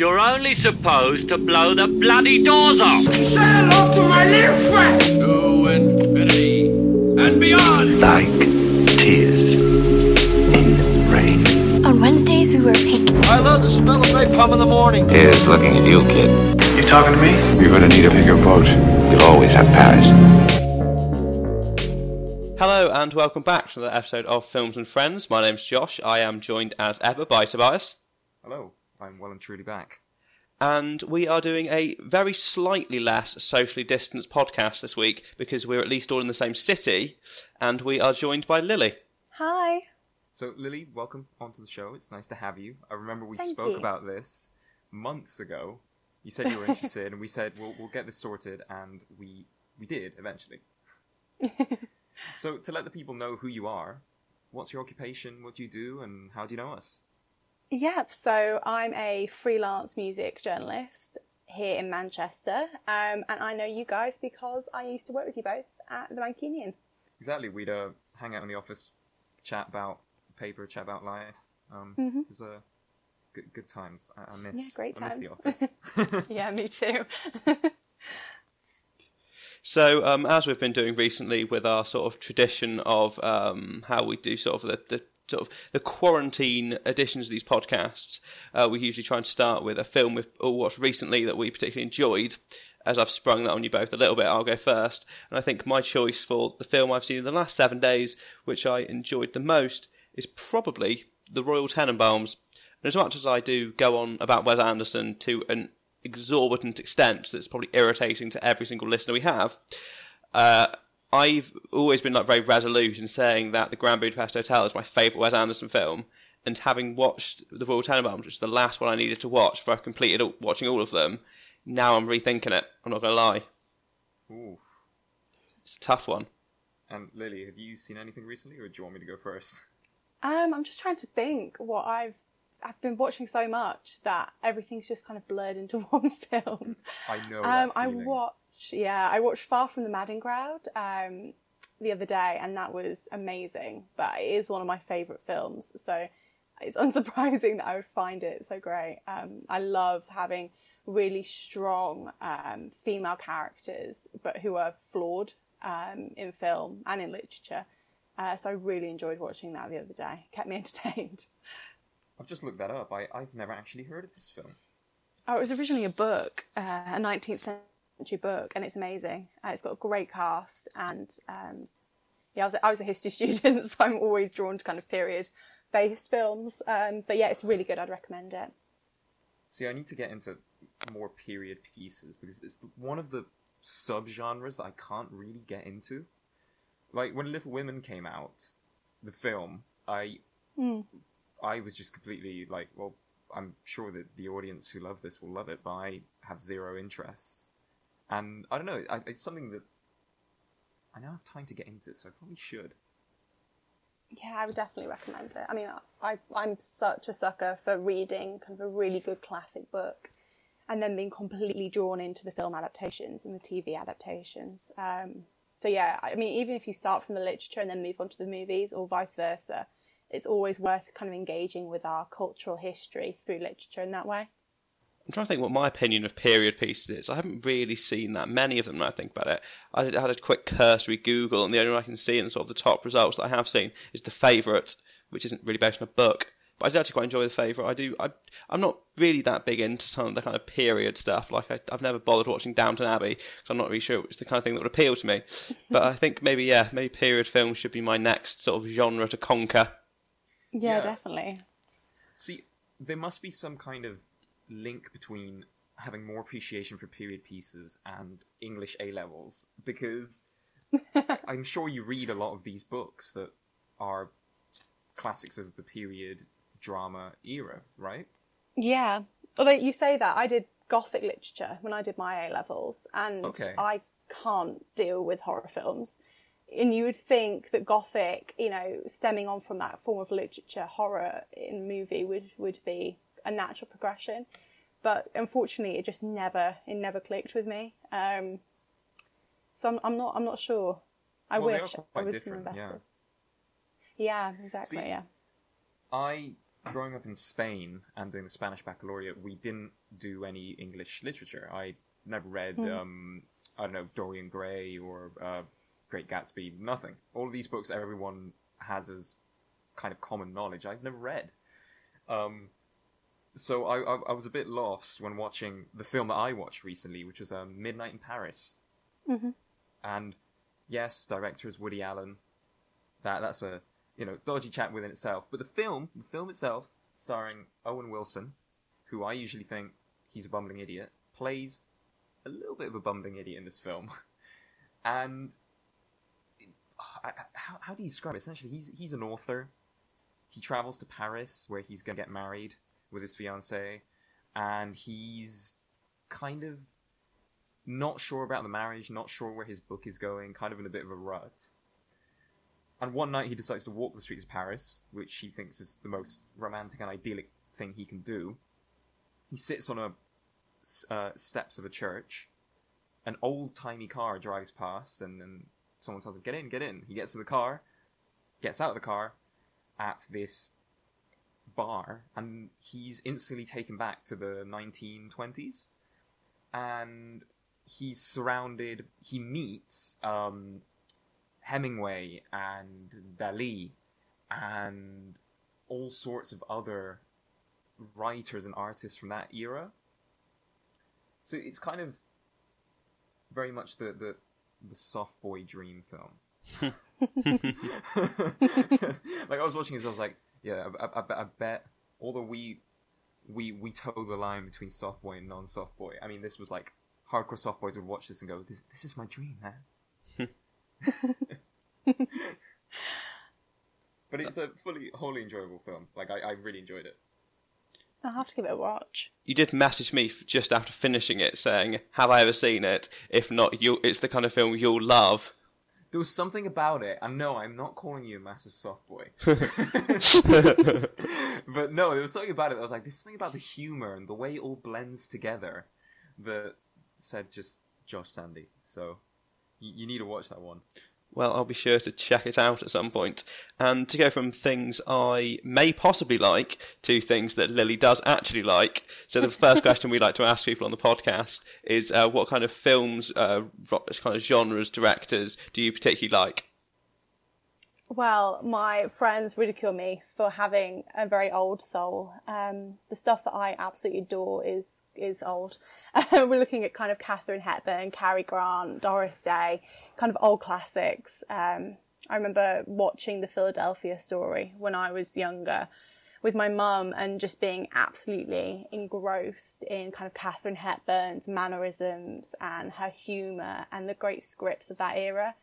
You're only supposed to blow the bloody doors off. Say hello to my little friend. to infinity and beyond. like tears in rain. On Wednesdays, we wear pink. I love the smell of napalm in the morning. Here's looking at you, kid. You talking to me? You're gonna need a bigger boat. You'll always have Paris. Hello and welcome back to the episode of Films and Friends. My name's Josh. I am joined as ever by Tobias, Hello, I'm well and truly back. and we are doing a very slightly less socially distanced podcast this week because we're at least all in the same city, and we are joined by Lily. Hi. So, Lily, welcome onto the show. It's nice to have you. I remember we Thank spoke you. about this months ago. You said you were interested, and we said we'll we'll get this sorted, and we we did eventually. so, to let the people know who you are, what's your occupation? What do you do, and how do you know us? Yep, so I'm a freelance music journalist here in Manchester, um, and I know you guys because I used to work with you both at the Mancunion. Exactly. We'd uh, hang out in the office, chat about paper, chat about life. Um, Mhm. It was uh, good good times. I, I miss Yeah, great I miss the times. office. Yeah, me too. So, um, as we've been doing recently with our sort of tradition of um, how we do sort of the, the sort of the quarantine editions of these podcasts, uh, we usually try and start with a film we've all watched recently that we particularly enjoyed. As I've sprung that on you both a little bit, I'll go first. And I think my choice for the film I've seen in the last seven days, which I enjoyed the most, is probably The Royal Tenenbaums. And as much as I do go on about Wes Anderson to an exorbitant extent that's probably irritating to every single listener we have, uh, I've always been like very resolute in saying that The Grand Budapest Hotel is my favourite Wes Anderson film. And having watched The Royal Tenenbaums, which is the last one I needed to watch before I completed all, watching all of them, now I'm rethinking it. I'm not going to lie. Ooh. It's a tough one. And Lily, have you seen anything recently, or do you want me to go first? Um, I'm just trying to think what I've I've been watching so much that everything's just kind of blurred into one film. I know. Um, that I feeling. Watched, yeah, I watched Far from the Madding Crowd um, the other day, and that was amazing. But it is one of my favourite films, so it's unsurprising that I would find it so great. Um, I love having really strong um, female characters, but who are flawed um, in film and in literature. Uh, so I really enjoyed watching that the other day. Kept me entertained. I've just looked that up. I, I've never actually heard of this film. Oh, it was originally a book, uh, a 19th century book, and it's amazing. Uh, it's got a great cast, and um, yeah, I was, a, I was a history student, so I'm always drawn to kind of period-based films. Um, but yeah, it's really good. I'd recommend it. See, I need to get into more period pieces because it's one of the subgenres that I can't really get into. Like when Little Women came out, the film, I I was just completely like, well, I'm sure that the audience who love this will love it, but I have zero interest. And I don't know, I, it's something that I now have time to get into, so I probably should. Yeah, I would definitely recommend it. I mean, I, I'm such a sucker for reading kind of a really good classic book and then being completely drawn into the film adaptations and the TV adaptations. Um, so yeah, I mean, even if you start from the literature and then move on to the movies or vice versa, it's always worth kind of engaging with our cultural history through literature in that way. I'm trying to think what my opinion of period pieces is. I haven't really seen that many of them when I think about it. I did- I had a quick cursory Google, and the only one I can see in sort of the top results that I have seen is The Favourite, which isn't really based on a book. But I did actually quite enjoy The Favourite. I do. I, I'm not really that big into some of the kind of period stuff. Like I, I've never bothered watching Downton Abbey because I'm not really sure it's the kind of thing that would appeal to me. but I think maybe yeah, maybe period films should be my next sort of genre to conquer. Yeah, Yeah. definitely. See, there must be some kind of link between having more appreciation for period pieces and English A levels because I'm sure you read a lot of these books that are classics of the period drama era, right? Yeah. Although you say that, I did Gothic literature when I did my A levels, and Okay. I can't deal with horror films. And you would think that Gothic, you know, stemming on from that form of literature, horror in movie would, would be a natural progression. But unfortunately, it just never, it never clicked with me. Um, so I'm, I'm not, I'm not sure. I Well, wish I was different, invested. yeah. Yeah, exactly. See, yeah. I growing up in Spain and doing the Spanish baccalaureate, we didn't do any English literature. I never read, um, I don't know, Dorian Gray or uh, Great Gatsby. Nothing. All of these books everyone has as kind of common knowledge. I've never read. Um, so I, I I was a bit lost when watching the film that I watched recently, which was um, Midnight in Paris. Mhm. And yes, director is Woody Allen. That that's a you know dodgy chat within itself. But the film, the film itself, starring Owen Wilson, who I usually think he's a bumbling idiot, plays a little bit of a bumbling idiot in this film, and I, I- how how do you describe it? Essentially, he's he's an author. He travels to Paris where he's gonna get married with his fiancee, and he's kind of not sure about the marriage, not sure where his book is going, kind of in a bit of a rut. And one night he decides to walk the streets of Paris, which he thinks is the most romantic and idyllic thing he can do. He sits on a uh, steps of a church. An old timey car drives past, and then someone tells him, "Get in, get in." He gets to the car, gets out of the car at this bar, and he's instantly taken back to the 1920s. And he's surrounded. He meets um, Hemingway and Dali and all sorts of other writers and artists from that era. So it's kind of very much the the, the soft boy dream film. like I was watching this, I was like, yeah, I, I, I- I bet. Although we we we toe the line between soft boy and non soft boy. I mean, this was like hardcore soft boys would watch this and go, "This this is my dream, man." but it's a fully wholly enjoyable film. Like I, I really enjoyed it. I'll have to give it a watch. You did message me just after finishing it saying, "Have I ever seen it? If not, you it's the kind of film you'll love." There was something about it, and no, I'm not calling you a massive soft boy. but no, there was something about it. that I was like, there's something about the humor and the way it all blends together that said just Josh Sandy. So you, you need to watch that one. Well, I'll be sure to check it out at some point. And to go from things I may possibly like to things that Lily does actually like. So the first question we like to ask people on the podcast is, uh, what kind of films, uh, kind of genres, directors do you particularly like? Well, my friends ridicule me for having a very old soul. Um, the stuff that I absolutely adore is is old. We're looking at kind of Katharine Hepburn, Cary Grant, Doris Day, kind of old classics. Um, I remember watching the Philadelphia Story when I was younger with my mum and just being absolutely engrossed in kind of Katharine Hepburn's mannerisms and her humour and the great scripts of that era.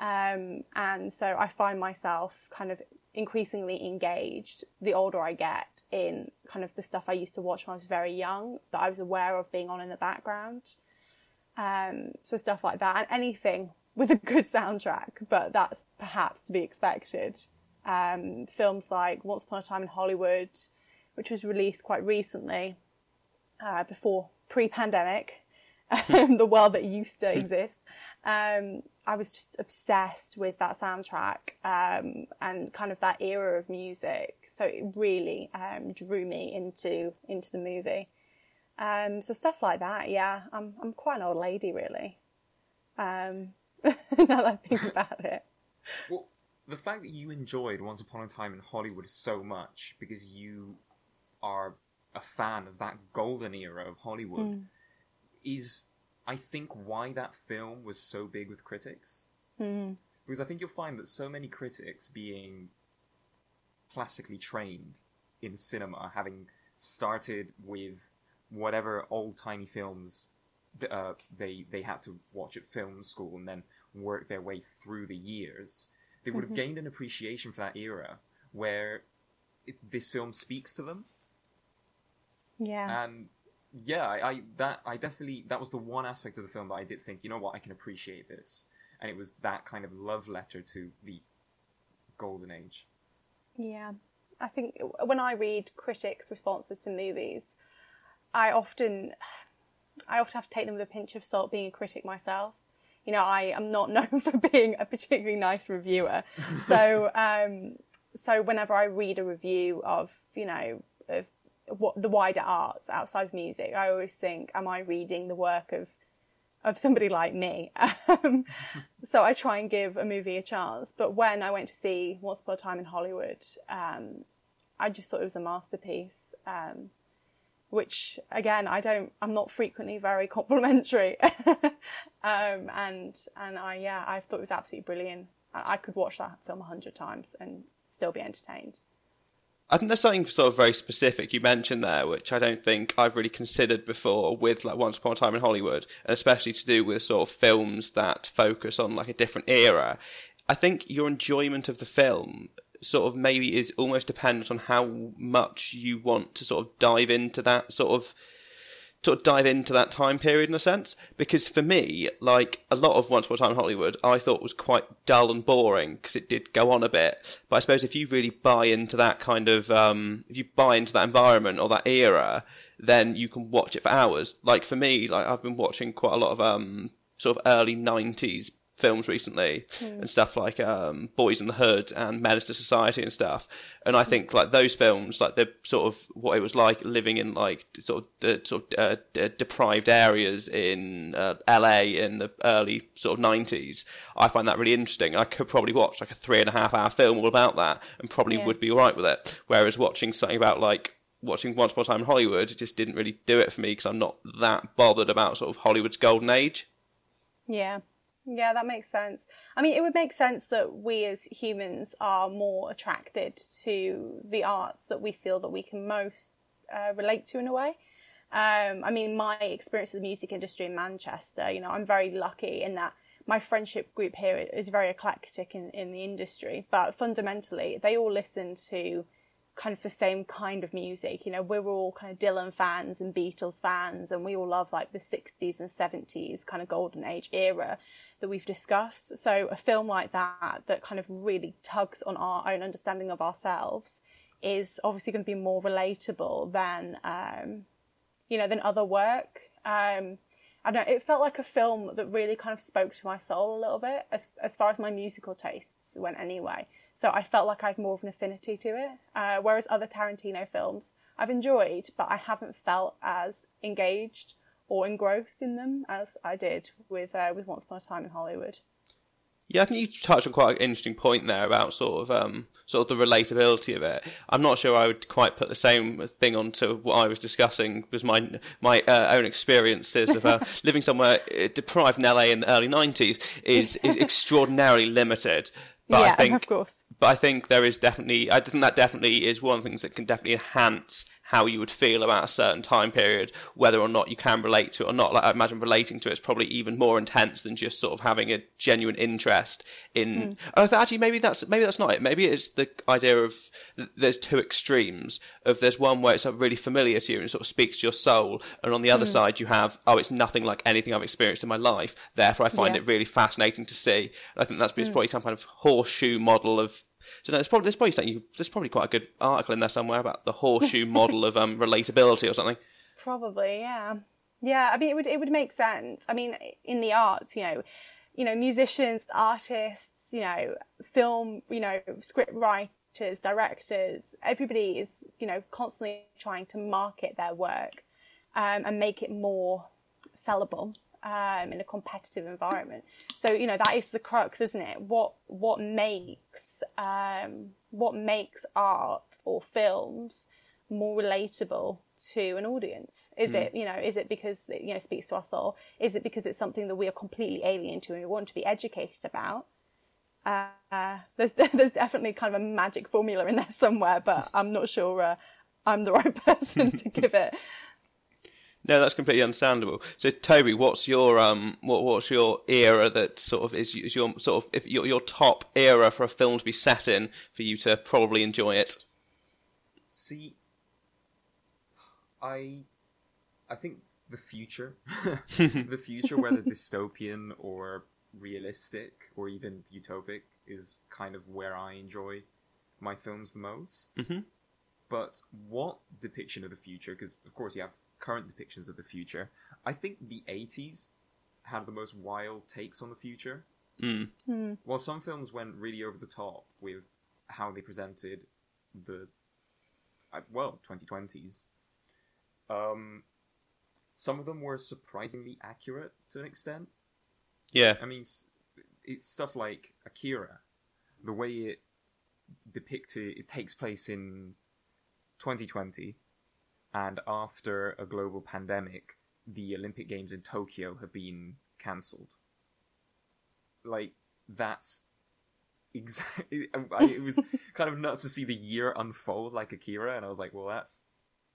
Um, and so I find myself kind of increasingly engaged the older I get in kind of the stuff I used to watch when I was very young that I was aware of being on in the background. Um, so stuff like that and anything with a good soundtrack, but that's perhaps to be expected. Um, films like Once Upon a Time in Hollywood, which was released quite recently, uh, before pre-pandemic, the world that used to exist. Um, I was just obsessed with that soundtrack um, and kind of that era of music. So it really um, drew me into into the movie. Um, so stuff like that, yeah. I'm I'm quite an old lady, really. Um, now that I think about it. Well, the fact that you enjoyed Once Upon a Time in Hollywood so much because you are a fan of that golden era of Hollywood is, I think, why that film was so big with critics. Because I think you'll find that so many critics, being classically trained in cinema, having started with whatever old timey films uh, they they had to watch at film school and then work their way through the years, they would have gained an appreciation for that era where it, this film speaks to them. Yeah. And yeah, I, I that I definitely that was the one aspect of the film that I did think, you know what, I can appreciate this, and it was that kind of love letter to the golden age. Yeah, I think when I read critics' responses to movies, I often, I often have to take them with a pinch of salt. Being a critic myself, you know, I am not known for being a particularly nice reviewer. So um, so whenever I read a review of, you know, of what the wider arts outside of music, I always think, am I reading the work of of somebody like me? Um, so I try and give a movie a chance. But when I went to see Once Upon a Time in Hollywood, um, I just thought it was a masterpiece. Um, which again, I don't, I'm not frequently very complimentary. um, and, and I, yeah, I thought it was absolutely brilliant. I, I could watch that film a hundred times and still be entertained. I think there's something sort of very specific you mentioned there, which I don't think I've really considered before with like Once Upon a Time in Hollywood, and especially to do with sort of films that focus on like a different era. I think your enjoyment of the film sort of maybe is almost dependent on how much you want to sort of dive into that sort of sort of dive into that time period in a sense. Because for me, like a lot of Once Upon a Time in Hollywood, I thought was quite dull and boring because it did go on a bit. But I suppose if you really buy into that kind of, um, if you buy into that environment or that era, then you can watch it for hours. Like for me, like I've been watching quite a lot of um, sort of early '90s films recently Hmm. and stuff like um, Boys in the Hood and Menace to Society and stuff. And I think like those films, like the sort of what it was like living in like sort of the sort of uh, d- deprived areas in uh, LA in the early sort of nineties. I find that really interesting. I could probably watch like a three and a half hour film all about that and probably Yeah. would be alright with it. Whereas watching something about like watching Once Upon a Time in Hollywood, it just didn't really do it for me because I'm not that bothered about sort of Hollywood's golden age. Yeah. Yeah, that makes sense. I mean, it would make sense that we as humans are more attracted to the arts that we feel that we can most uh, relate to in a way. Um, I mean, my experience of the music industry in Manchester, you know, I'm very lucky in that my friendship group here is very eclectic in, in the industry, but fundamentally, they all listen to kind of the same kind of music. You know, we're all kind of Dylan fans and Beatles fans, and we all love like the 60s and 70s kind of golden age era that we've discussed. So a film like that, that kind of really tugs on our own understanding of ourselves, is obviously going to be more relatable than, um, you know, than other work. Um, I don't know, it felt like a film that really kind of spoke to my soul a little bit, as, as far as my musical tastes went anyway. So I felt like I had more of an affinity to it. Uh, whereas other Tarantino films I've enjoyed, but I haven't felt as engaged or engrossed in them as I did with uh, with Once Upon a Time in Hollywood. Yeah, I think you touched on quite an interesting point there about sort of um, sort of the relatability of it. I'm not sure I would quite put the same thing onto what I was discussing because my my uh, own experiences of uh, living somewhere uh, deprived in LA in the early 90s is is extraordinarily limited. But yeah, I think of course. but I think there is definitely, I think that definitely is one of the things that can definitely enhance how you would feel about a certain time period, whether or not you can relate to it or not. Like I imagine relating to it is probably even more intense than just sort of having a genuine interest in. Hmm. Oh, th- actually, maybe that's maybe that's not it. Maybe it's the idea of there's two extremes. Of there's one where it's really familiar to you and sort of speaks to your soul, and on the other hmm. side you have oh, it's nothing like anything I've experienced in my life. Therefore, I find Yeah. it really fascinating to see. And I think that's it's probably some kind of horseshoe model of so there's probably there's probably something you, there's probably quite a good article in there somewhere about the horseshoe model of um, relatability or something. Probably, yeah, yeah. I mean, it would it would make sense. I mean, in the arts, you know, you know, musicians, artists, you know, film, you know, script writers, directors. Everybody is, you know, constantly trying to market their work um, and make it more sellable um, in a competitive environment. So you know that is the crux, isn't it? What what makes um, what makes art or films more relatable to an audience? Is it you know is it because it, you know speaks to our soul? Is it because it's something that we are completely alien to and we want to be educated about? Uh, there's there's definitely kind of a magic formula in there somewhere, but I'm not sure uh, I'm the right person to give it. No, that's completely understandable. So, Toby, what's your um, what what's your era that sort of is, is your sort of if your your top era for a film to be set in for you to probably enjoy it? See, I, I think the future, the future, whether dystopian or realistic or even utopic, is kind of where I enjoy my films the most. Mhm. But what depiction of the future? Because of course you have current depictions of the future. I think the '80s had the most wild takes on the future. Mm. Well, some films went really over the top with how they presented the uh, well 2020s. Um, some of them were surprisingly accurate to an extent. Yeah. I mean, s- it's stuff like Akira, the way it depicted it takes place in 2020, and after a global pandemic, the Olympic Games in Tokyo have been cancelled. Like that's exactly. It was kind of nuts to see the year unfold like Akira, and I was like, well, that's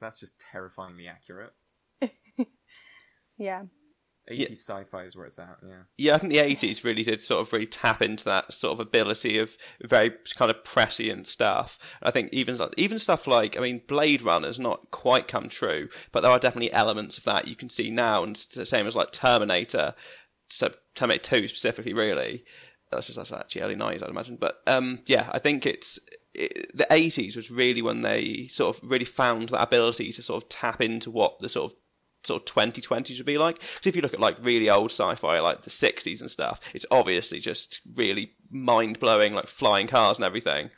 that's just terrifyingly accurate. Yeah. 80s sci-fi is where it's at. Yeah. Yeah, I think the eighties really did sort of really tap into that sort of ability of very kind of prescient stuff. I think even even stuff like I mean, Blade Runner's not quite come true, but there are definitely elements of that you can see now, and it's the same as like Terminator, so Terminator Two specifically, really. That's just that's actually early nineties, I'd imagine. But um, yeah, I think it's it, the eighties was really when they sort of really found that ability to sort of tap into what the sort of sort of 2020s would be like. Because if you look at like really old sci-fi, like the 60s and stuff, it's obviously just really mind blowing, like flying cars and everything.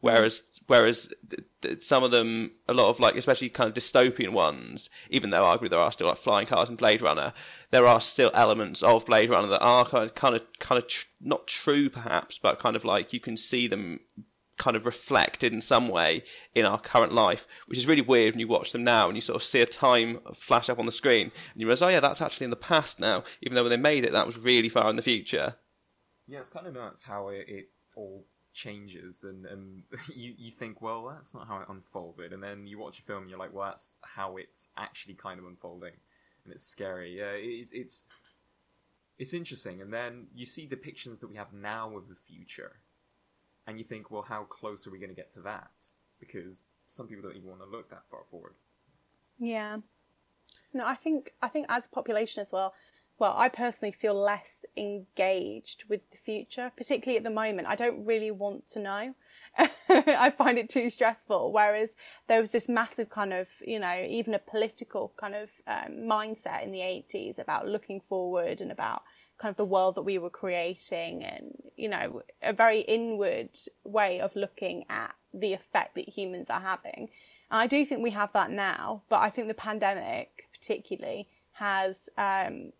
Whereas, whereas th- th- some of them, a lot of like, especially kind of dystopian ones, even though arguably there are still like flying cars in Blade Runner, there are still elements of Blade Runner that are kind of, kind of, kind of tr- not true perhaps, but kind of like you can see them kind of reflected in some way in our current life, which is really weird when you watch them now and you sort of see a time flash up on the screen and you realize, oh yeah, that's actually in the past now, even though when they made it, that was really far in the future. Yeah, it's kind of nuts how it, it all changes, and, and you, you think, well, that's not how it unfolded, and then you watch a film and you're like, well, that's how it's actually kind of unfolding, and it's scary. Yeah, it, it's it's interesting, and then you see depictions that we have now of the future, and you think, well, how close are we going to get to that? Because some people don't even want to look that far forward. Yeah. No, I think I think as a population as well. Well, I personally feel less engaged with the future, particularly at the moment. I don't really want to know. I find it too stressful. Whereas there was this massive kind of, you know, even a political kind of um, mindset in the 80s about looking forward and about kind of the world that we were creating and, you know, a very inward way of looking at the effect that humans are having. And I do think we have that now, but I think the pandemic particularly has um,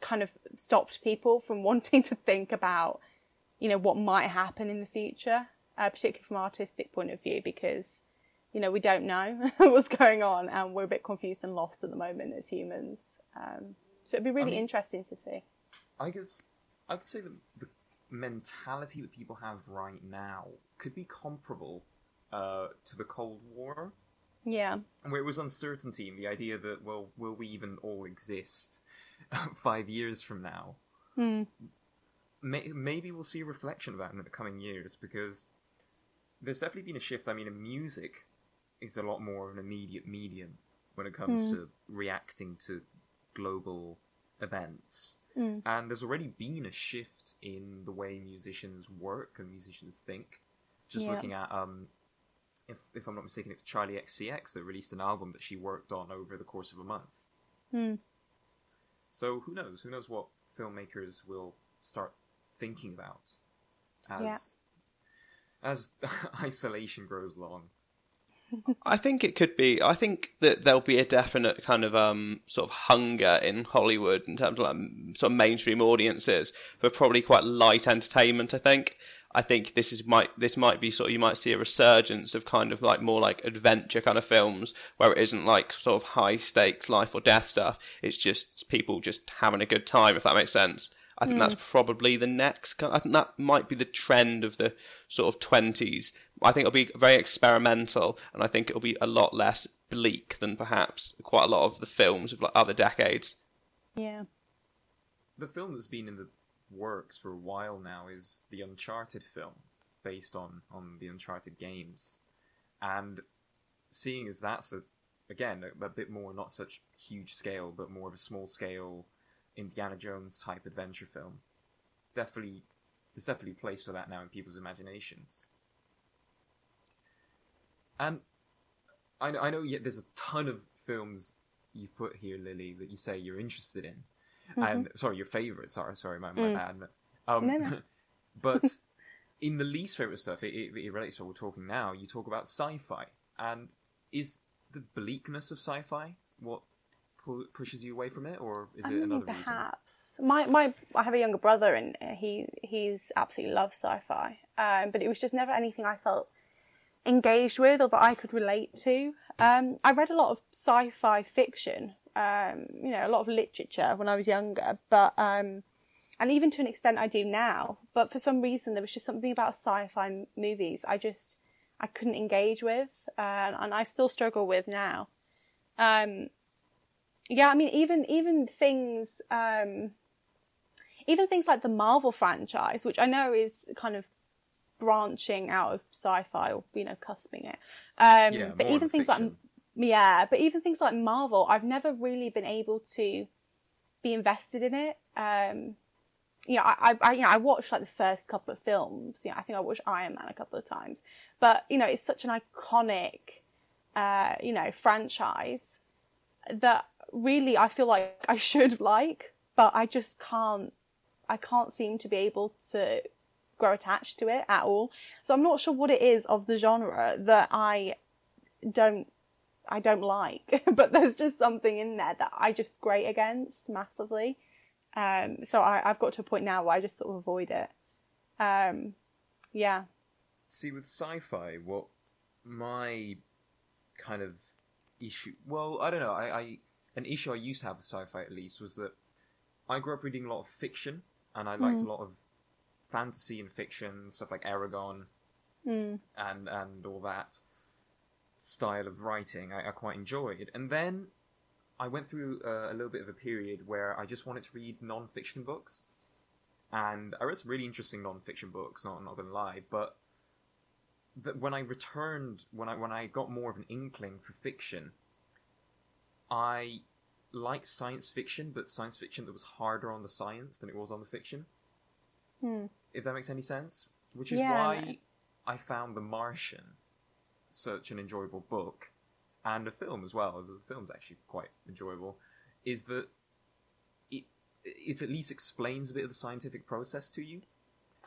kind of stopped people from wanting to think about, you know, what might happen in the future, uh, particularly from an artistic point of view, because, you know, we don't know what's going on and we're a bit confused and lost at the moment as humans. Um, so it'd be really mean- interesting to see. I guess I could say that the mentality that people have right now could be comparable uh, to the Cold War, Yeah. where it was uncertainty and the idea that, well, will we even all exist five years from now? May- maybe we'll see a reflection of that in the coming years because there's definitely been a shift. I mean, in music is a lot more of an immediate medium when it comes to reacting to global events. And there's already been a shift in the way musicians work and musicians think. Just Yeah. looking at, um, if, if I'm not mistaken, it's Charli XCX that released an album that she worked on over the course of a month. So who knows? Who knows what filmmakers will start thinking about as Yeah. as isolation grows long. I think it could be. I think that there'll be a definite kind of um sort of hunger in Hollywood in terms of like sort of mainstream audiences for probably quite light entertainment. I think. I think this is might this might be sort of you might see a resurgence of kind of like more like adventure kind of films where it isn't like sort of high stakes life or death stuff. It's just people just having a good time if that makes sense. I think that's hmm. probably the next. I think that might be the trend of the sort of twenties. I think it'll be very experimental, and I think it'll be a lot less bleak than perhaps quite a lot of the films of like other decades. Yeah. The film that's been in the works for a while now is the Uncharted film, based on on the Uncharted games, and seeing as that's a again a, a bit more not such huge scale, but more of a small scale Indiana Jones type adventure film, definitely there's definitely a place for that now in people's imaginations. And I know, I know yeah, there's a ton of films you put here, Lily, that you say you're interested in. And sorry, your favorite. Sorry, sorry, my, my bad. Um, No, no. but in the least favorite stuff, it, it, it relates to what we're talking now. You talk about sci-fi, and is the bleakness of sci-fi what pu- pushes you away from it, or is I it mean, another reason? perhaps. My my I have a younger brother and uh, he he's absolutely loves sci-fi. Um, but it was just never anything I felt engaged with or that I could relate to. Um, I read a lot of sci-fi fiction, um, you know, a lot of literature when I was younger, but um, and even to an extent I do now. But for some reason, there was just something about sci-fi m- movies I just I couldn't engage with, uh, and I still struggle with now. Um, yeah, I mean, even even things, um, even things like the Marvel franchise, which I know is kind of branching out of sci-fi or you know cusping it. Um, Yeah, but even in things like yeah, but even things like Marvel, I've never really been able to be invested in it. Um, you know, I, I, I, you know, I watched like the first couple of films. You know, I think I watched Iron Man a couple of times, but you know, it's such an iconic, uh, you know, franchise that really I feel like I should like, but I just can't. I can't seem to be able to grow attached to it at all. So I'm not sure what it is of the genre that I don't I don't like, but there's just something in there that I just grate against massively. Um, so I, I've got to a point now where I just sort of avoid it. Um, yeah. See, with sci-fi, what my kind of issue, well, I don't know, I, I an issue I used to have with sci-fi at least was that I grew up reading a lot of fiction, and I liked a lot of fantasy and fiction stuff like Eragon and and all that style of writing. I, I quite enjoyed, and then I went through uh, a little bit of a period where I just wanted to read non-fiction books, and I read some really interesting non-fiction books. Not not gonna lie, but that when I returned, when I when I got more of an inkling for fiction, I liked science fiction, but science fiction that was harder on the science than it was on the fiction. Hmm. If that makes any sense, which is Yeah, why I found The Martian such an enjoyable book, and a film as well. The film's actually quite enjoyable. Is that it? It at least explains a bit of the scientific process to you,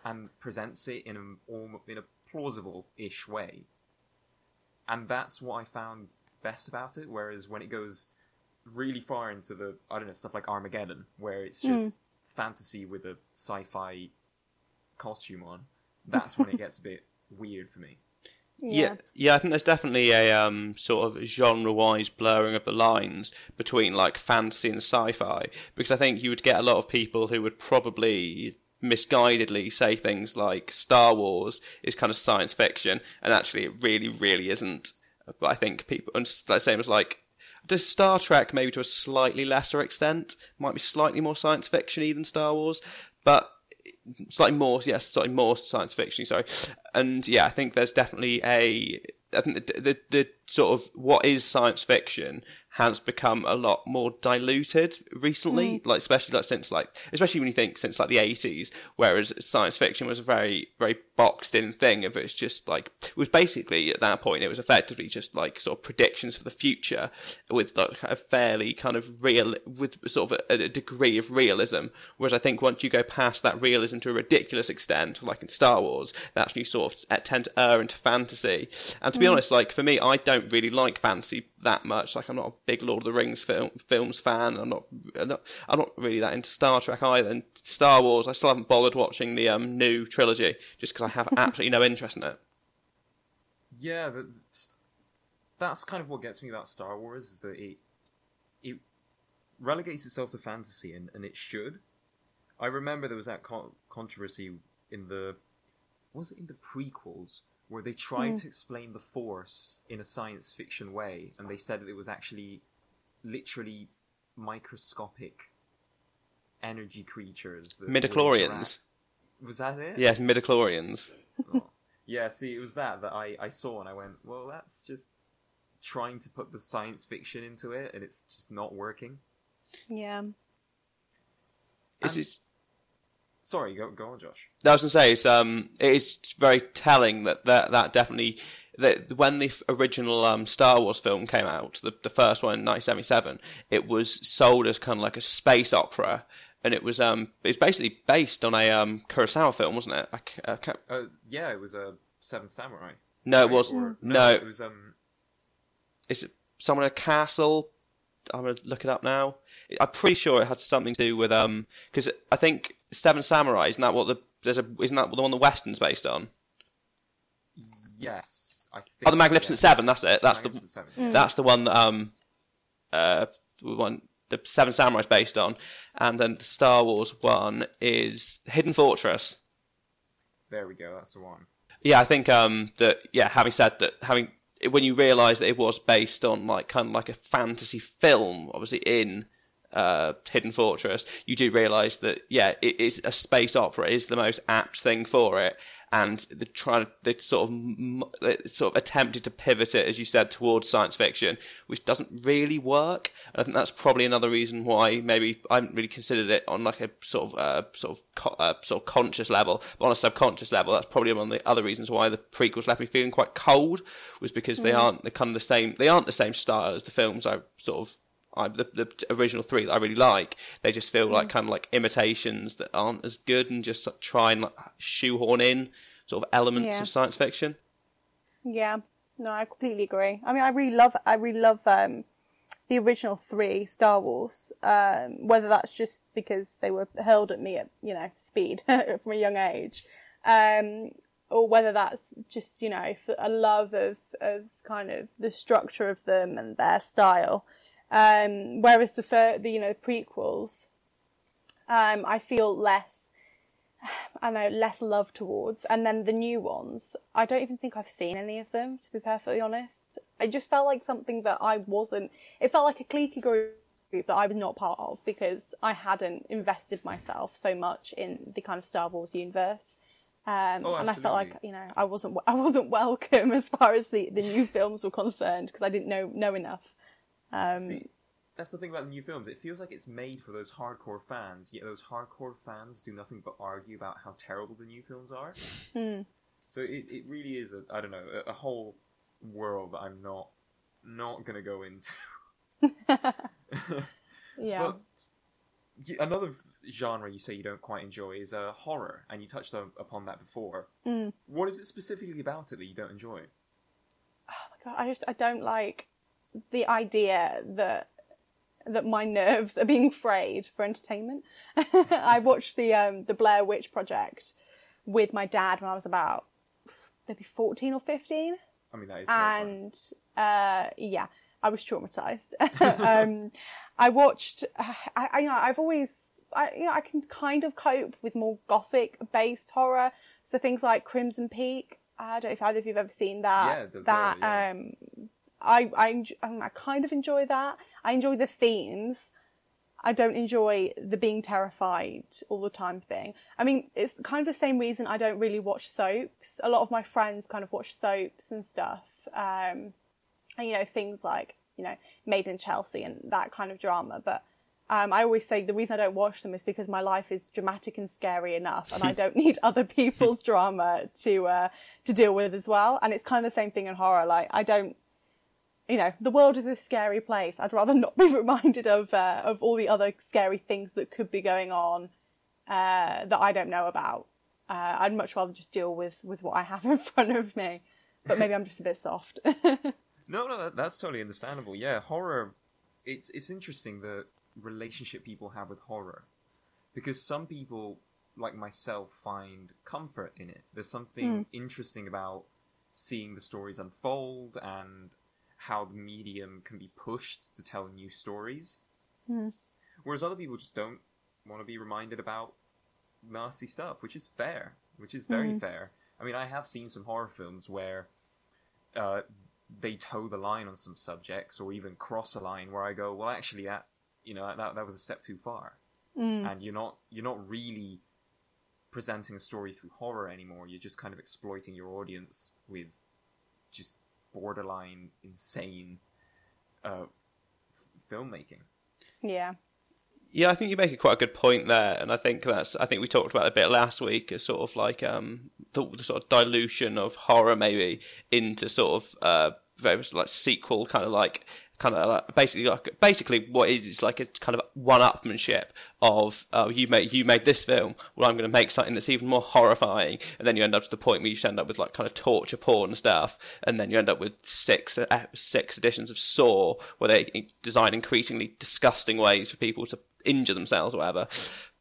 and presents it in a in a plausible-ish way. And that's what I found best about it. Whereas when it goes really far into the I don't know stuff like Armageddon, where it's just fantasy with a sci-fi costume on, that's when it gets a bit weird for me. Yeah, yeah, I think there's definitely a um, sort of genre-wise blurring of the lines between like fantasy and sci-fi because I think you would get a lot of people who would probably misguidedly say things like Star Wars is kind of science fiction, and actually it really, really isn't. But I think people, and it's the same as like, does Star Trek maybe to a slightly lesser extent might be slightly more science fictiony than Star Wars, but slightly more, yes, slightly more science fiction. Sorry, and yeah, I think there's definitely a. I think the, the the sort of what is science fiction has become a lot more diluted recently, mm. like especially like since like especially when you think since like the eighties, whereas science fiction was a very very boxed in thing. If it's just like it was basically at that point it was effectively just like sort of predictions for the future with like a fairly kind of real with sort of a, a degree of realism. Whereas I think once you go past that realism to a ridiculous extent, like in Star Wars, they actually sort of uh, tend to err into fantasy. And to be mm. honest, like for me, I don't really like fantasy that much. Like I'm not a big Lord of the Rings film, films fan. I'm not, I'm not, I'm not really that into Star Trek either. And Star Wars, I still haven't bothered watching the um, new trilogy just because I have absolutely no interest in it. Yeah, that, that's kind of what gets me about Star Wars is that it it relegates itself to fantasy, and, and it should. I remember there was that con- controversy in the was it in the prequels where they tried hmm. to explain the Force in a science fiction way, and they said that it was actually literally microscopic energy creatures. That would Midichlorians. Was that it? Yes, midichlorians. Oh. Yeah, see, it was that that I, I saw and I went, well, that's just trying to put the science fiction into it, and it's just not working. Yeah. It's, And- it's, Sorry, go go on, Josh. I was going to say it's um it is very telling that that, that definitely that when the original um, Star Wars film came out, the the first one in 1977, it was sold as kind of like a space opera. and it was um it's basically based on a um Kurosawa film, wasn't it? I I can't- Uh, yeah, it was a Seventh Samurai. no, it right? was Or- no. it was um. Is it someone in a castle? I'm gonna look it up now. I'm pretty sure it had something to do with um because I think Seven Samurai isn't that what the there's a isn't that the one the Western's based on? Yes, I think. Oh, the so, Magnificent yes. Seven. That's it. That's the Magnificent Seven. That's the one that um, uh, the one the Seven Samurai is based on, and then the Star Wars one is Hidden Fortress. There we go. That's the one. Yeah, I think um that yeah. Having said that, having when you realise that it was based on like kind of like a fantasy film, obviously in uh, Hidden Fortress, you do realise that yeah, it is a space opera. Is the most apt thing for it, and they trying they sort of they sort of attempted to pivot it as you said towards science fiction, which doesn't really work. I think that's probably another reason why maybe I haven't really considered it on like a sort of uh, sort of co- uh, sort of conscious level, but on a subconscious level, that's probably one of the other reasons why the prequels left me feeling quite cold, was because they aren't the kind of the same they aren't the same style as the films I sort of I, the, the original three that I really like. They just feel like kind of like imitations that aren't as good and just like, try and like, shoehorn in sort of elements Yeah. of science fiction. Yeah, no, I completely agree. I mean, I really love, I really love um, the original three Star Wars. Um, whether that's just because they were hurled at me at you know speed from a young age, um, or whether that's just you know a love of of kind of the structure of them and their style. Um, whereas the, fir- the you know prequels, um, I feel less. I don't know, less love towards. And then the new ones, I don't even think I've seen any of them, to be perfectly honest. It just felt like something that I wasn't, it felt like a cliquey group that I was not part of because I hadn't invested myself so much in the kind of Star Wars universe. Um, Oh, and I felt like, you know, I wasn't, I wasn't welcome as far as the, the new films were concerned because I didn't know, know enough. Um, See, that's the thing about the new films. It feels like it's made for those hardcore fans, yet those hardcore fans do nothing but argue about how terrible the new films are. Hmm. So it, it really is a I don't know a, a whole world that I'm not not gonna go into. yeah. But another genre you say you don't quite enjoy is uh, horror, and you touched on, upon that before. Mm. What is it specifically about it that you don't enjoy? Oh my god, I just I don't like the idea that that my nerves are being frayed for entertainment. I watched the um, the Blair Witch Project with my dad when I was about maybe fourteen or fifteen, I mean, that is and uh, yeah, I was traumatized. um, I watched. I, I you know I've always. I, you know, I can kind of cope with more gothic-based horror, so things like Crimson Peak. I don't know if either of you've ever seen that. Yeah, that yeah. um, I I, I kind of enjoy that. I enjoy the themes. I don't enjoy the being terrified all the time thing. I mean, it's kind of the same reason I don't really watch soaps. A lot of my friends kind of watch soaps and stuff. Um, and, you know, things like, you know, Made in Chelsea and that kind of drama. But um, I always say the reason I don't watch them is because my life is dramatic and scary enough, and I don't need other people's drama to uh, to deal with as well. And it's kind of the same thing in horror. Like I don't, you know, the world is a scary place. I'd rather not be reminded of uh, of all the other scary things that could be going on uh, that I don't know about. Uh, I'd much rather just deal with with what I have in front of me. But maybe I'm just a bit soft. No, no, that, that's totally understandable. Yeah, horror. It's it's interesting the relationship people have with horror, because some people, like myself, find comfort in it. There's something interesting about seeing the stories unfold and how the medium can be pushed to tell new stories. Hmm. Whereas other people just don't want to be reminded about nasty stuff, which is fair, which is very hmm. fair. I mean, I have seen some horror films where uh, they toe the line on some subjects or even cross a line where I go, well, actually, that you know that that was a step too far, hmm. and you're not you're not really presenting a story through horror anymore. You're just kind of exploiting your audience with just borderline insane uh, f- filmmaking. yeah. Yeah, I think you make a quite a good point there, and I think that's I think we talked about it a bit last week, as sort of like um the, the sort of dilution of horror maybe into sort of uh very much like sequel kind of like kind of like, basically like basically what it is is like a kind of one-upmanship of oh you made you made this film well I'm going to make something that's even more horrifying and then you end up to the point where you end up with like kind of torture porn stuff and then you end up with six uh, six editions of Saw where they design increasingly disgusting ways for people to injure themselves or whatever.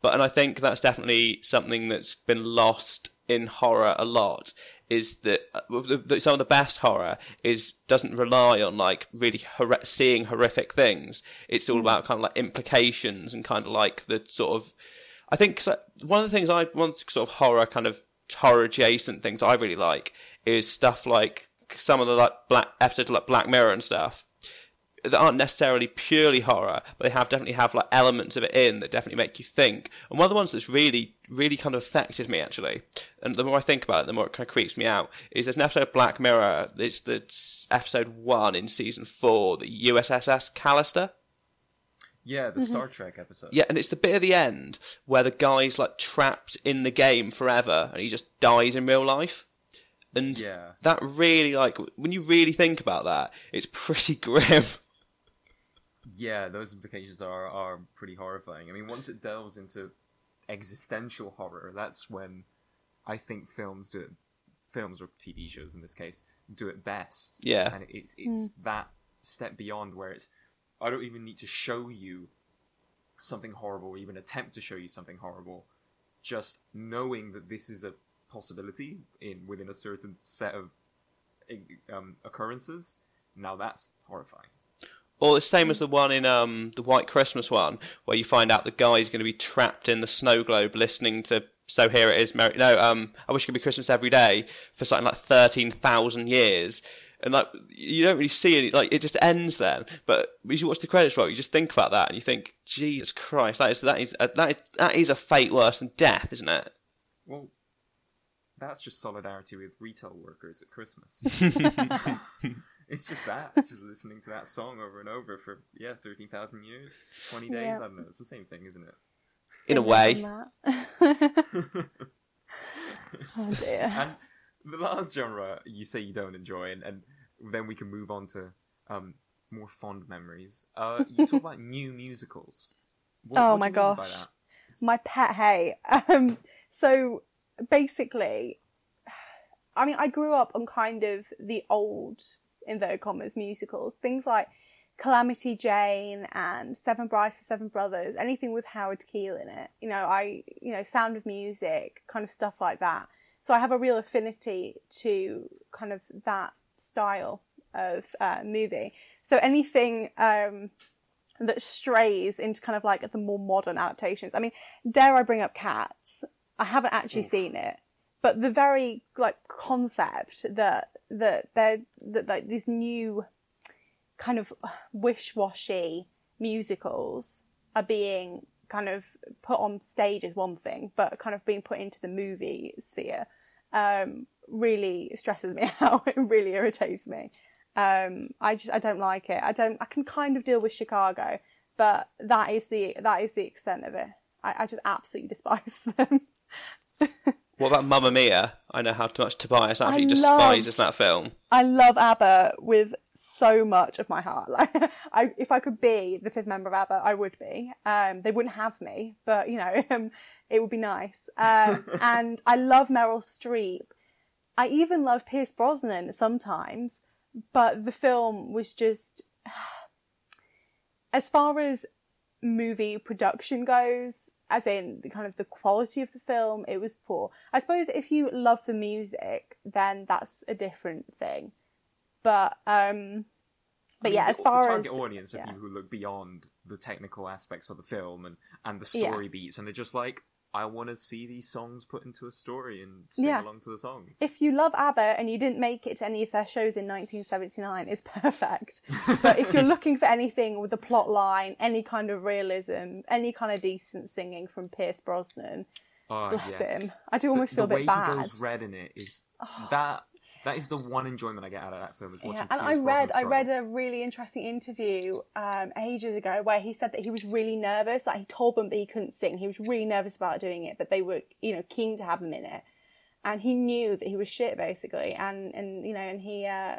But and I think that's definitely something that's been lost in horror a lot is that uh, some of the best horror is doesn't rely on like really hor- seeing horrific things. It's all about kind of like implications and kind of like the sort of. I think one of the things I one sort of horror kind of horror adjacent things I really like is stuff like some of the like black episodes like Black Mirror and stuff that aren't necessarily purely horror, but they have definitely have like elements of it in that definitely make you think. And one of the ones that's really, really kind of affected me actually, and the more I think about it, the more it kind of creeps me out, is there's an episode of Black Mirror. It's the episode one in season four, the USS Callister. Yeah, the Star mm-hmm. Trek episode. Yeah, and it's the bit at the end where the guy's like trapped in the game forever, and he just dies in real life. And Yeah. that really like when you really think about that, it's pretty grim. Yeah, those implications are are pretty horrifying. I mean, once it delves into existential horror, that's when I think films do it. Films or TV shows in this case do it best. Yeah. and it's it's that step beyond where it's I don't even need to show you something horrible, or even attempt to show you something horrible. Just knowing that this is a possibility in within a certain set of um, occurrences. Now that's horrifying. Or the same as the one in um, the White Christmas one, where you find out the guy's going to be trapped in the snow globe listening to "So Here It Is." Merry... No, um, I wish it could be Christmas every day for something like thirteen thousand years, and like you don't really see any. Like it just ends then. But as you watch the credits roll, you just think about that and you think, Jesus Christ, that is that is a, that is that is a fate worse than death, isn't it? Well, that's just solidarity with retail workers at Christmas. it's just that, just listening to that song over and over for yeah, thirteen thousand years, twenty days. Yeah. I don't know. It's the same thing, isn't it? In a way. oh dear. And the last genre you say you don't enjoy, and, and then we can move on to um, more fond memories. Uh, you talk about new musicals. What, Oh what my do you mean by gosh. my pet hate. Um, so basically, I mean, I grew up on kind of the old inverted commas musicals, things like Calamity Jane and Seven Brides for Seven Brothers, anything with Howard Keel in it. You know, I, you know, Sound of Music, kind of stuff like that. So I have a real affinity to kind of that style of uh, movie. So anything um, that strays into kind of like the more modern adaptations. I mean, dare I bring up Cats? I haven't actually seen it, but the very like concept that that they're that like these new kind of wish-washy musicals are being kind of put on stage is one thing, but kind of being put into the movie sphere um, really stresses me out. it really irritates me. Um, I just I don't like it. I don't. I can kind of deal with Chicago, but that is the that is the extent of it. I, I just absolutely despise them. What about Mamma Mia? I know how much Tobias actually I despises love- that film. I love ABBA with so much of my heart. Like, I, if I could be the fifth member of ABBA, I would be. Um, they wouldn't have me, but you know, um, it would be nice. Um, and I love Meryl Streep. I even love Pierce Brosnan sometimes, but the film was just, as far as movie production goes, as in the kind of the quality of the film, it was poor. I suppose if you love the music, then that's a different thing. But um, but I mean, yeah, the- as far as the target as audience of yeah. people who look beyond the technical aspects of the film and and the Yeah. story beats, and they're just like, I want to see these songs put into a story and sing Yeah. along to the songs. if you love ABBA and you didn't make it to any of their shows in 1979, it's perfect. but if you're looking for anything with a plot line, any kind of realism, any kind of decent singing from Pierce Brosnan, Ah, bless yes. him. I do almost feel a bit bad. the way he goes red in it is that that is the one enjoyment I get out of that film. Is watching Yeah, and I read I read a really interesting interview um, ages ago where he said that he was really nervous. Like he told them that he couldn't sing. He was really nervous about doing it, but they were you know keen to have him in it, and he knew that he was shit basically. And and you know and he uh,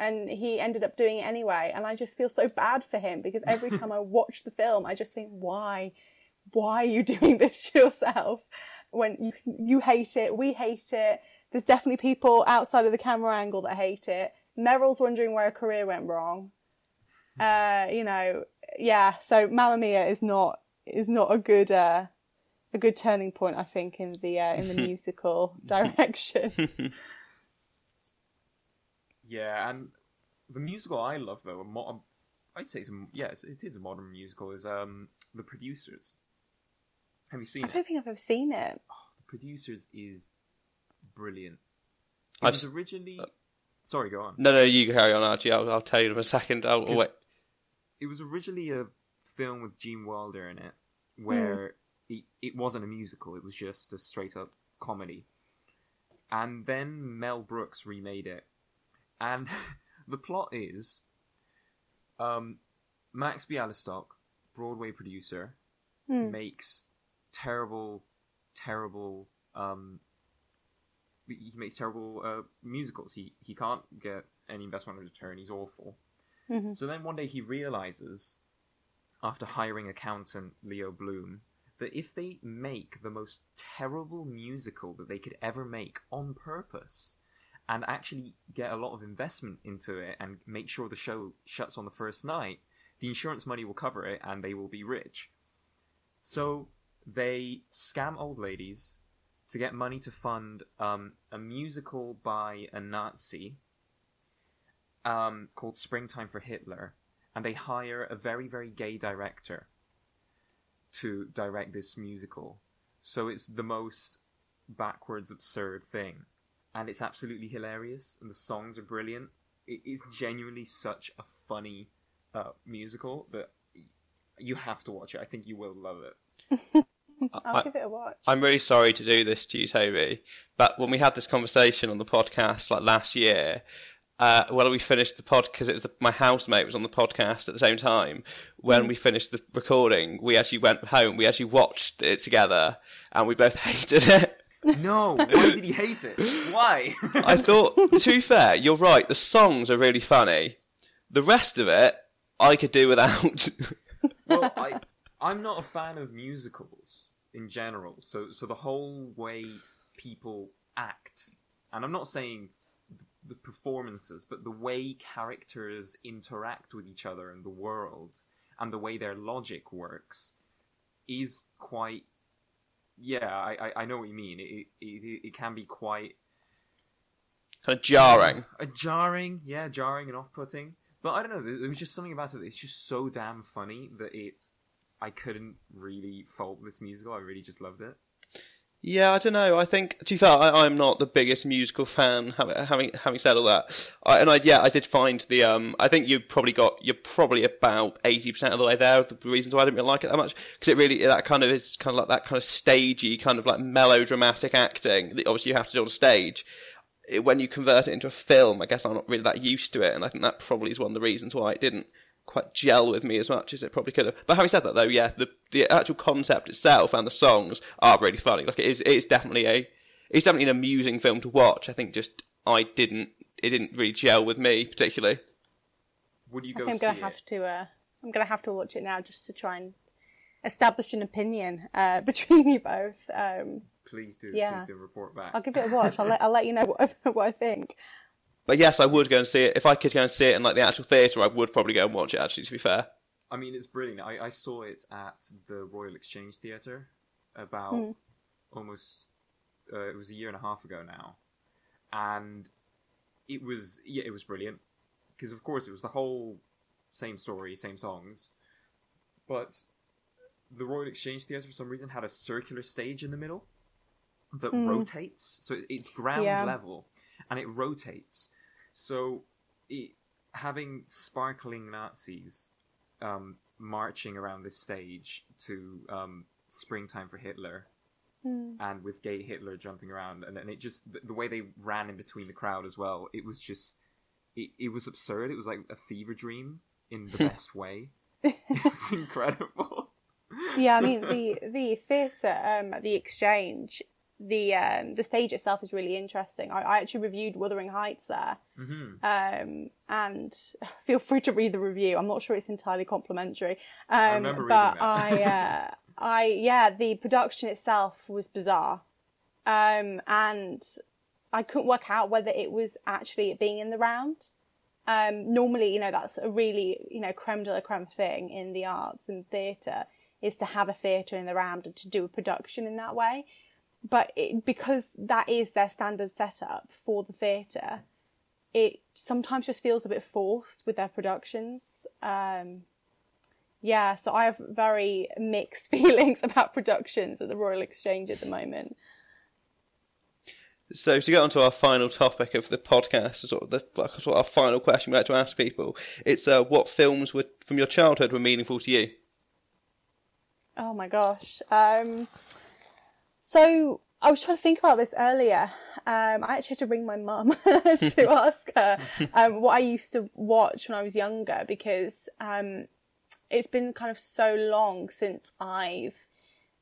and he ended up doing it anyway. And I just feel so bad for him because every time I watch the film, I just think, why, why are you doing this to yourself? When you you hate it, we hate it. There's definitely people outside of the camera angle that hate it. Meryl's wondering where her career went wrong. Uh, you know, yeah. So Mamma Mia is not is not a good uh, a good turning point, I think, in the uh, in the musical direction. Yeah, and the musical I love though, a mo- I'd say it's a, yes, it is a modern musical. Is um the producers. Have you seen it? I don't think I've ever seen it. The producers is brilliant. It I've was s- originally. Sorry, go on. No, no, you carry on, Archie. I'll, I'll tell you in a second. I'll, Because- wait. It was originally a film with Gene Wilder in it, where it, it wasn't a musical; it was just a straight up comedy. And then Mel Brooks remade it, and the plot is, um, Max Bialystock, Broadway producer, Hmm. makes terrible, terrible. Um, he makes terrible uh, musicals. He he can't get any investment return. He's awful. Mhm. So then one day he realizes, after hiring accountant Leo Bloom, that if they make the most terrible musical that they could ever make on purpose, and actually get a lot of investment into it and make sure the show shuts on the first night, the insurance money will cover it and they will be rich. So they scam old ladies to get money to fund um, a musical by a Nazi um, called Springtime for Hitler, and they hire a very, very gay director to direct this musical. So it's the most backwards absurd thing, and it's absolutely hilarious, and the songs are brilliant. It is genuinely such a funny uh, musical that you have to watch it. I think you will love it. I'll I- give it a watch. I'm really sorry to do this to you, Toby, but when we had this conversation on the podcast like last year, uh, when we finished the pod, because it was the, my housemate was on the podcast at the same time. When we finished the recording, we actually went home. We actually watched it together, and we both hated it. No, why did he hate it? Why? I thought, to be fair, you're right. The songs are really funny. The rest of it, I could do without. well, I I'm not a fan of musicals in general. So so the whole way people act, and I'm not saying the performances, but the way characters interact with each other in the world and the way their logic works is quite. Yeah, I, I, know what you mean. It, it it can be quite kind of jarring. a jarring, yeah, jarring and off-putting. But I don't know. There was just something about it. It's just so damn funny that it. I couldn't really fault this musical. I really just loved it. Yeah, I don't know. I think, to be fair, I, I'm not the biggest musical fan. Having having, having said all that, I, and I yeah, I did find the um. I think you probably got you're probably about eighty percent of the way there. The reasons why I didn't really like it that much because it really that kind of is kind of like that kind of stagey kind of like melodramatic acting that obviously you have to do on stage. It, when you convert it into a film, I guess I'm not really that used to it, and I think that probably is one of the reasons why it didn't quite gel with me as much as it probably could have. But having said that, though, yeah, the the actual concept itself and the songs are really funny. Like it is, it is definitely a, it's definitely an amusing film to watch. I think just I didn't, it didn't really gel with me particularly. Would you I go think I'm gonna it? have to. Uh, I'm gonna have to watch it now just to try and establish an opinion uh, between you both. Um, Please do. Yeah. Please do report back. I'll give it a watch. I'll let I'll let you know what I, what I think. But yes, I would go and see it if I could go and see it in like the actual theatre. I would probably go and watch it. Actually, to be fair, I mean, it's brilliant. I, I saw it at the Royal Exchange Theatre about Hmm. almost uh, it was a year and a half ago now, and it was yeah, it was brilliant because of course it was the whole same story, same songs, but the Royal Exchange Theatre for some reason had a circular stage in the middle that rotates, so it's ground Yeah. level and it rotates. So it, having sparkling Nazis um, marching around this stage to um, "Springtime for Hitler," and with gay Hitler jumping around, and, and it just the, the way they ran in between the crowd as well. It was just it, it was absurd. It was like a fever dream in the best way. It was incredible. Yeah, I mean the the theatre um, at the Exchange the um, the stage itself is really interesting. I, I actually reviewed Wuthering Heights there, um, and feel free to read the review. I'm not sure it's entirely complimentary, um, remember but reading I, uh, I yeah, the production itself was bizarre, um, and I couldn't work out whether it was actually being in the round. Um, normally, you know, that's a really, you know, creme de la creme thing in the arts and theatre is to have a theatre in the round and to do a production in that way. But it, because that is their standard setup for the theatre, it sometimes just feels a bit forced with their productions. Um, yeah, so I have very mixed feelings about productions at the Royal Exchange at the moment. So to get on to our final topic of the podcast, sort of the sort of our final question we like to ask people, it's uh, what films were from your childhood were meaningful to you? Oh my gosh. Um, so I was trying to think about this earlier. Um, I actually had to ring my mum to ask her um, what I used to watch when I was younger because um, it's been kind of so long since I've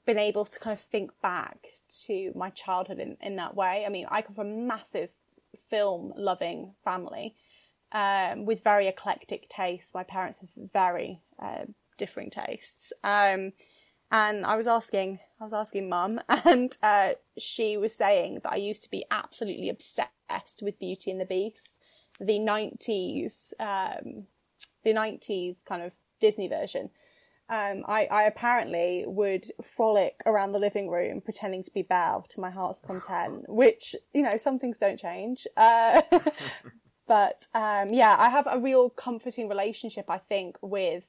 been able to kind of think back to my childhood in, in that way. I mean, I come from a massive film loving family um, with very eclectic tastes. My parents have very uh, differing tastes. Um, and I was asking, I was asking mum, and uh, she was saying that I used to be absolutely obsessed with Beauty and the Beast, the nineties, um, the nineties kind of Disney version. Um, I, I apparently would frolic around the living room pretending to be Belle to my heart's content, which you know some things don't change. Uh, but um, yeah, I have a real comforting relationship, I think, with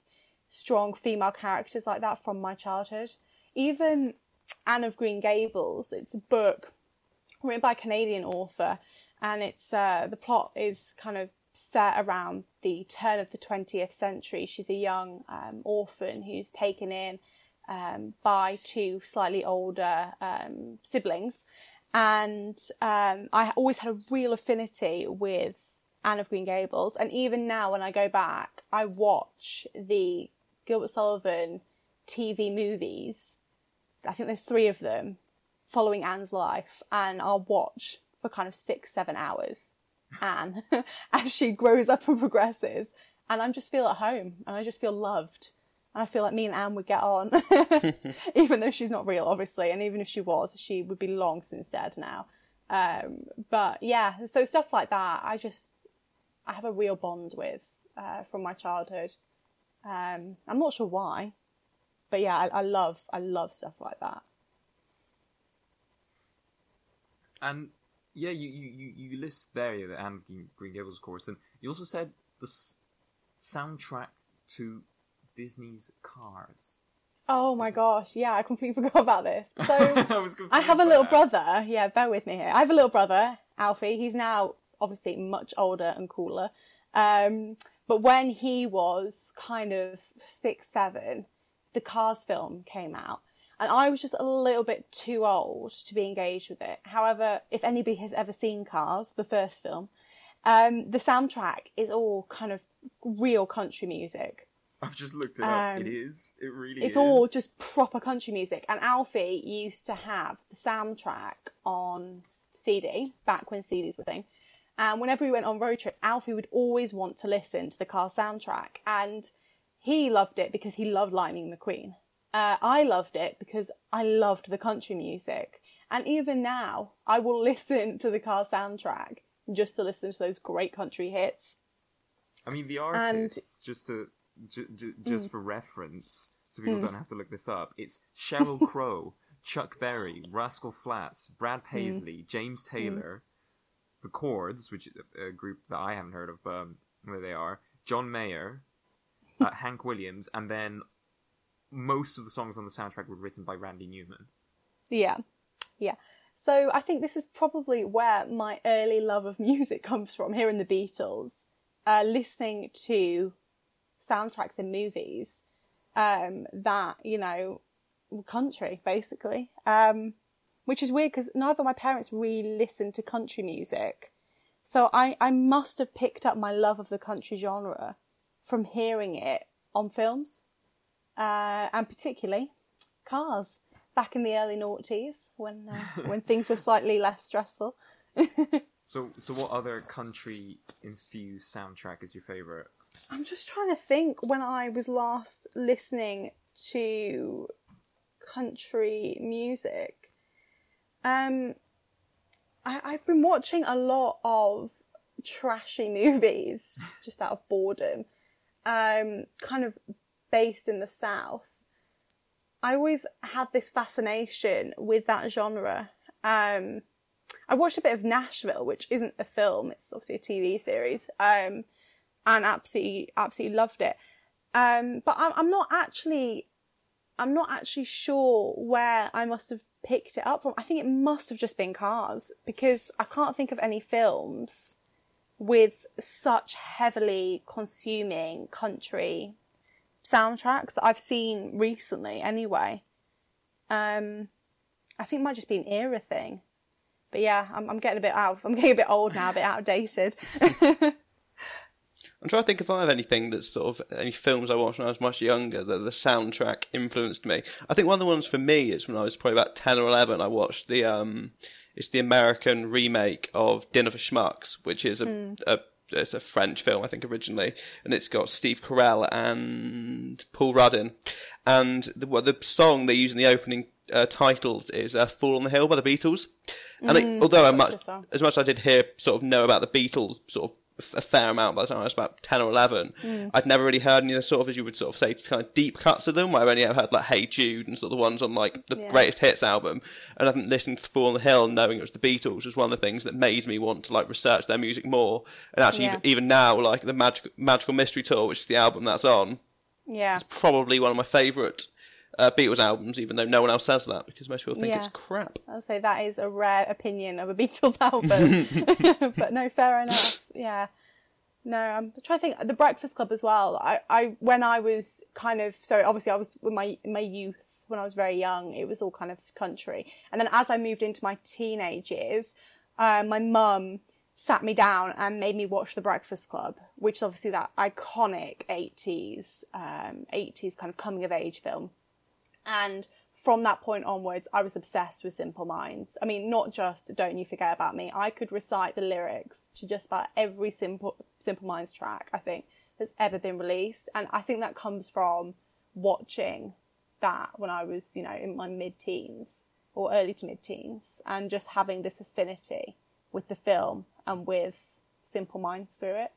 strong female characters like that from my childhood. Even Anne of Green Gables, it's a book written by a Canadian author, and it's uh, the plot is kind of set around the turn of the 20th century. She's a young um, orphan who's taken in um, by two slightly older um, siblings, and um, I always had a real affinity with Anne of Green Gables, and even now when I go back, I watch the Gilbert Sullivan TV movies. I think there's three of them following Anne's life, and I'll watch for kind of six, seven hours Anne as she grows up and progresses. And I just feel at home and I just feel loved. And I feel like me and Anne would get on, even though she's not real, obviously. And even if she was, she would be long since dead now. Um, but yeah, so stuff like that, I just, I have a real bond with uh, from my childhood. Um, I'm not sure why, but yeah, I, I love, I love stuff like that. And yeah, you, you, you, you list there yeah, the Anne Green- Green Gables, of course, and you also said the s- soundtrack to Disney's Cars. Oh my gosh, yeah, I completely forgot about this. So I I have a little that. brother. Yeah, bear with me here. I have a little brother, Alfie. He's now obviously much older and cooler. Um, but when he was kind of six, seven, the Cars film came out. And I was just a little bit too old to be engaged with it. However, if anybody has ever seen Cars, the first film, um, the soundtrack is all kind of real country music. I've just looked it up. Um, it is. It really is. It's is. all just proper country music. And Alfie used to have the soundtrack on CD back when CDs were a thing. And whenever we went on road trips, Alfie would always want to listen to the car soundtrack. And he loved it because he loved Lightning McQueen. Uh, I loved it because I loved the country music. And even now, I will listen to the car soundtrack just to listen to those great country hits. I mean, the And- Mm. artists, just to ju- ju- just for reference, so people don't have to look this up. It's Sheryl Crow, Chuck Berry, Rascal Flatts, Brad Mm. Paisley, James Taylor, The Chords, which is a, a group that I haven't heard of, but um, where they are, John Mayer, uh, Hank Williams, and then most of the songs on the soundtrack were written by Randy Newman. Yeah, yeah. So I think this is probably where my early love of music comes from. Hearing the Beatles, uh, listening to soundtracks in movies um, that you know, country basically. Um, which is weird because neither of my parents really listened to country music, so I I must have picked up my love of the country genre from hearing it on films, uh, and particularly Cars. back in the early noughties when uh, when things were slightly less stressful. So, so what other country infused soundtrack is your favorite? I'm just trying to think when I was last listening to country music. Um, I, I've been watching a lot of trashy movies just out of boredom, um, kind of based in the South. I always had this fascination with that genre. Um, I watched a bit of Nashville, which isn't a film; it's obviously a TV series, um, and absolutely, absolutely loved it. Um, but I'm, I'm not actually, I'm not actually sure where I must have picked it up from. I think it must have just been Cars because I can't think of any films with such heavily consuming country soundtracks that I've seen recently. Anyway, um, I think it might just be an era thing. But yeah, I'm, I'm getting a bit out. I'm getting a bit old now, a bit outdated. I'm trying to think if I have anything that's sort of any films I watched when I was much younger that the soundtrack influenced me. I think one of the ones for me is when I was probably about ten or eleven. I watched the um, it's the American remake of Dinner for Schmucks, which is a, a it's a French film, I think, originally, and it's got Steve Carell and Paul Ruddin, and the well, the song they use in the opening uh, titles is uh, "Fool on the Hill" by the Beatles. And it, although I much, as much as I did hear, sort of know about the Beatles, sort of a fair amount by the time I was about ten or eleven, mm. I'd never really heard any of the sort of, as you would sort of say, kind of deep cuts of them. Where I've only ever heard like "Hey Jude" and sort of the ones on like the Yeah. greatest hits album. And I think listening to "Fool on the Hill" and knowing it was the Beatles was one of the things that made me want to like research their music more. And actually, Yeah. even, even now, like the Magic, Magical Mystery Tour, which is the album that's on, yeah, it's probably one of my favourite uh, Beatles albums, even though no one else says that because most people think Yeah. it's crap. I'll say that is a rare opinion of a Beatles album. but no, fair enough. Yeah. No, I'm trying to think. The Breakfast Club as well. I, I when I was kind of so obviously I was with my in my youth when I was very young. It was all kind of country, and then as I moved into my teenage years, uh, my mum sat me down and made me watch The Breakfast Club, which is obviously that iconic 80s, um, 80s kind of coming of age film. And from that point onwards, I was obsessed with Simple Minds. I mean, not just Don't You Forget About Me. I could recite the lyrics to just about every Simple, Simple Minds track, I think, that's ever been released. And I think that comes from watching that when I was, you know, in my mid teens or early to mid teens and just having this affinity with the film and with Simple Minds through it.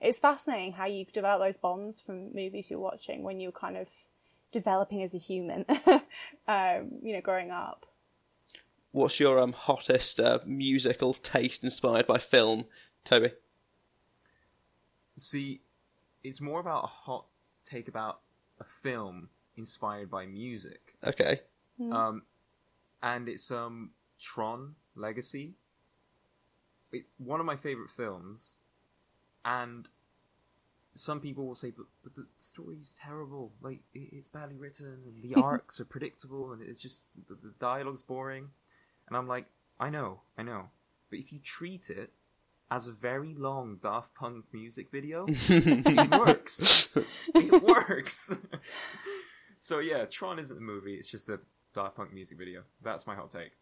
It's fascinating how you develop those bonds from movies you're watching when you're kind of developing as a human, um, you know, growing up. What's your um, hottest uh, musical taste inspired by film, Toby? See, it's more about a hot take about a film inspired by music. Okay. Um, and it's um Tron Legacy. It, one of my favorite films, and some people will say, but, but the story's terrible. Like it, it's badly written, and the arcs are predictable, and it's just the, the dialogue's boring. And I'm like, I know, I know, but if you treat it as a very long Daft Punk music video, it works. it works. so yeah, Tron isn't a movie; it's just a Daft Punk music video. That's my hot take.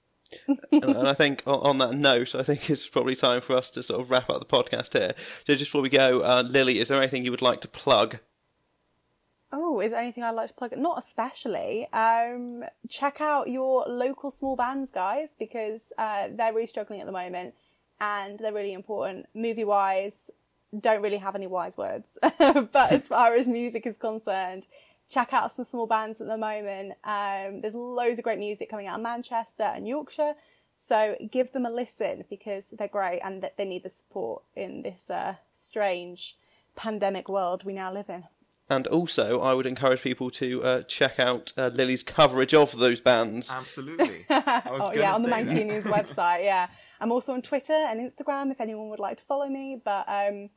And I think on, on that note, I think it's probably time for us to sort of wrap up the podcast here. So just before we go, uh, Lily, is there anything you would like to plug? Oh, is there anything I'd like to plug? Not especially. Um, check out your local small bands, guys, because uh, they're really struggling at the moment and they're really important. Movie wise, don't really have any wise words. but as far as music is concerned, check out some small bands at the moment. Um, there's loads of great music coming out of Manchester and Yorkshire. So give them a listen because they're great and that they need the support in this uh, strange pandemic world we now live in. And also, I would encourage people to uh, check out uh, Lily's coverage of those bands. Absolutely. I was Oh yeah, on the say News website. Yeah, I'm also on Twitter and Instagram if anyone would like to follow me. But um,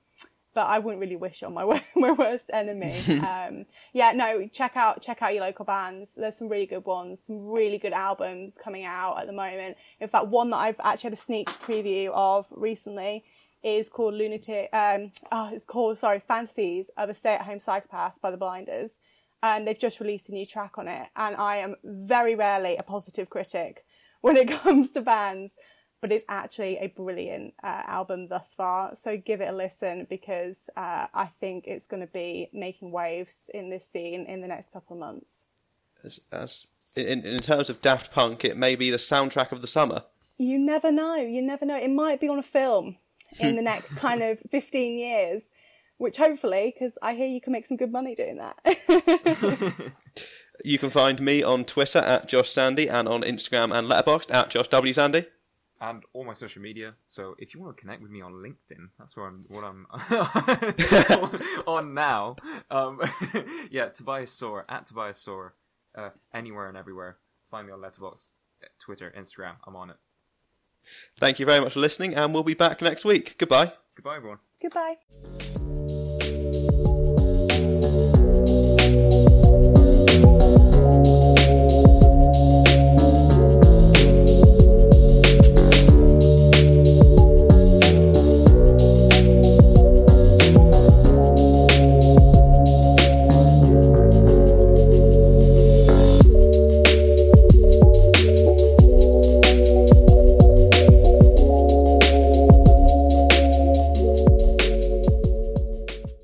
but I wouldn't really wish on my my worst enemy. um, yeah, no, check out check out your local bands. There's some really good ones, some really good albums coming out at the moment. In fact, one that I've actually had a sneak preview of recently is called Lunatic. Um, oh, it's called sorry, Fantasies of a Stay-at-Home Psychopath by the Blinders. and they've just released a new track on it. And I am very rarely a positive critic when it comes to bands, but it's actually a brilliant uh, album thus far. So give it a listen because uh, I think it's going to be making waves in this scene in the next couple of months. As, as in, in terms of Daft Punk, it may be the soundtrack of the summer. You never know. You never know. It might be on a film in the next kind of 15 years, which hopefully, because I hear you can make some good money doing that. You can find me on Twitter at Josh Sandy and on Instagram and Letterboxd at Josh W Sandy. And all my social media. So if you want to connect with me on LinkedIn, that's where I'm what I'm on now. Um, yeah, Tobias Soar at Tobias Soar, uh, anywhere and everywhere. Find me on Letterboxd, Twitter, Instagram. I'm on it. Thank you very much for listening, and we'll be back next week. Goodbye. Goodbye, everyone. Goodbye.